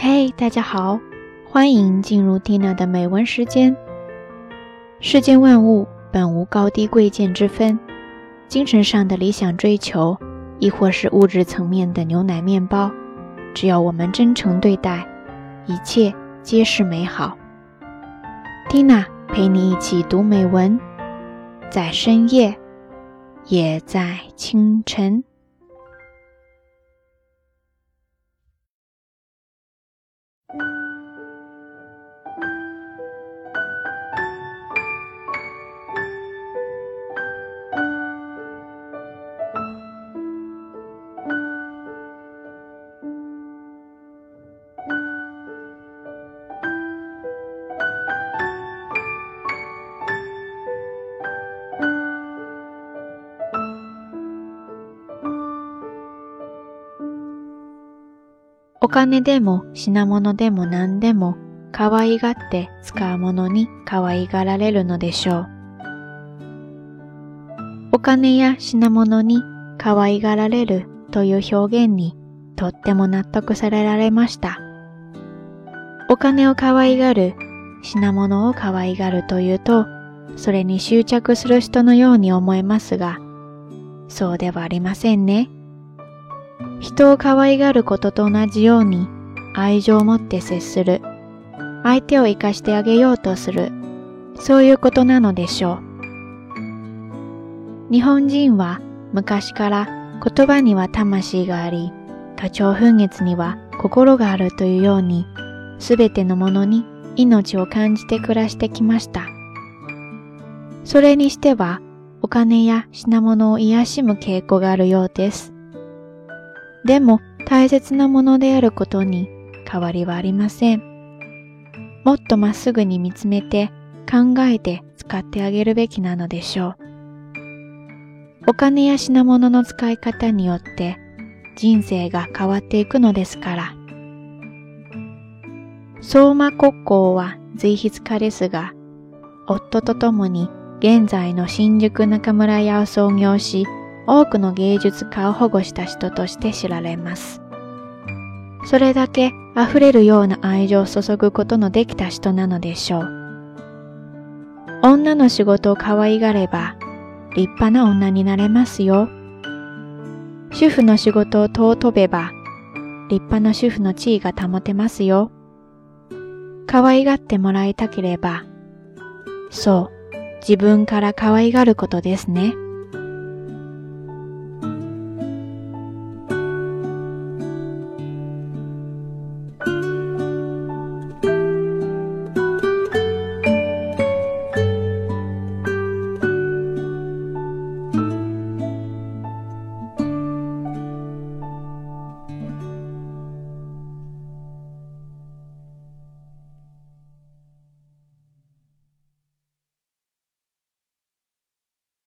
嘿，大家好，欢迎进入 Tina 的美文时间。世间万物本无高低贵贱之分，精神上的理想追求，亦或是物质层面的牛奶面包，只要我们真诚对待，一切皆是美好。Tina 陪你一起读美文，在深夜，也在清晨。お金でも品物でも何でも可愛がって使うものに可愛がられるのでしょう。お金や品物に可愛がられるという表現にとっても納得されられました。お金を可愛がる、品物を可愛がるというと、それに執着する人のように思えますが、そうではありませんね。人を可愛がることと同じように愛情を持って接する。相手を生かしてあげようとする。そういうことなのでしょう。日本人は昔から言葉には魂があり、花鳥風月には心があるというように、すべてのものに命を感じて暮らしてきました。それにしては、お金や品物を癒しむ傾向があるようです。でも大切なものであることに変わりはありません。もっとまっすぐに見つめて考えて使ってあげるべきなのでしょう。お金や品物の使い方によって人生が変わっていくのですから。相馬国交は随筆家ですが、夫と共に現在の新宿中村屋を創業し、多くの芸術家を保護した人として知られます。それだけ溢れるような愛情を注ぐことのできた人なのでしょう。女の仕事を可愛がれば立派な女になれますよ。主婦の仕事を尊べば立派な主婦の地位が保てますよ。可愛がってもらいたければ、そう、自分から可愛がることですね。